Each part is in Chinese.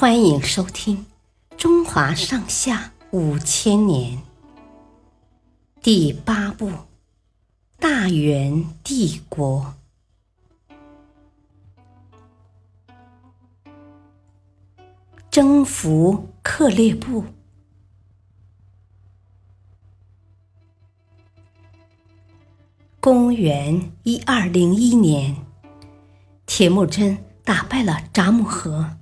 欢迎收听《中华上下五千年》第八部《大元帝国》。征服克烈部。公元一二零一年，铁木真打败了札木合，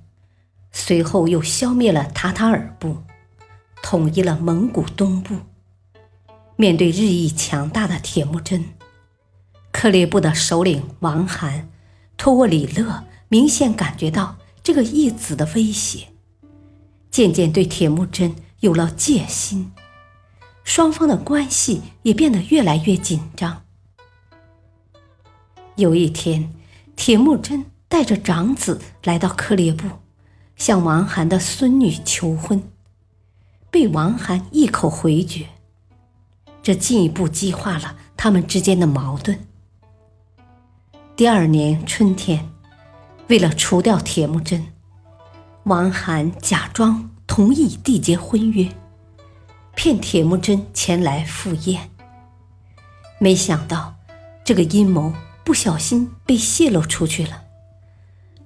随后又消灭了塔塔尔部，统一了蒙古东部。面对日益强大的铁木真，克烈部的首领王罕、托沃里勒明显感觉到这个义子的威胁，渐渐对铁木真有了戒心，双方的关系也变得越来越紧张。有一天，铁木真带着长子来到克烈部，向王涵的孙女求婚，被王涵一口回绝。这进一步激化了他们之间的矛盾。第二年春天，为了除掉铁木真，王涵假装同意缔结婚约，骗铁木真前来赴宴。没想到，这个阴谋。不小心被泄露出去了。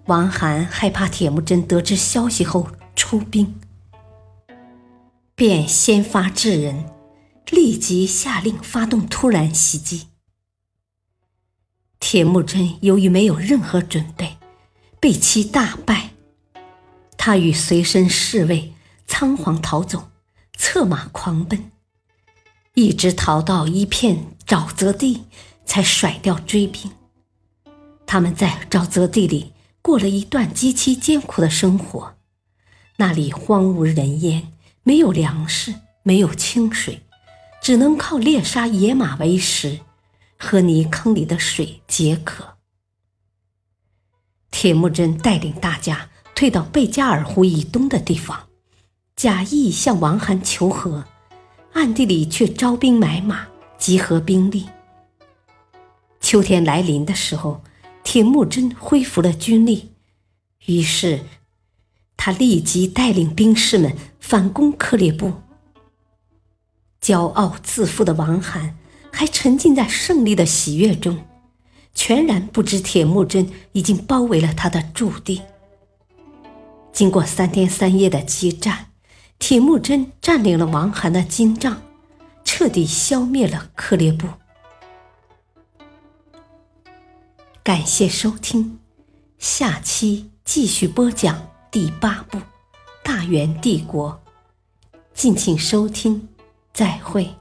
王罕害怕铁木真得知消息后出兵，便先发制人，立即下令发动突然袭击。铁木真由于没有任何准备，被其大败。他与随身侍卫仓皇逃走，策马狂奔，一直逃到一片沼泽地。才甩掉追兵。他们在沼泽地里过了一段极其艰苦的生活，那里荒无人烟，没有粮食，没有清水，只能靠猎杀野马为食，喝泥坑里的水解渴。铁木真带领大家退到贝加尔湖以东的地方，假意向王罕求和，暗地里却招兵买马，集合兵力。秋天来临的时候，铁木真恢复了军力，于是他立即带领兵士们反攻克烈部。骄傲自负的王罕还沉浸在胜利的喜悦中，全然不知铁木真已经包围了他的驻地。经过三天三夜的激战，铁木真占领了王罕的金帐，彻底消灭了克烈部。感谢收听，下期继续播讲第八部《大元帝国》，敬请收听，再会。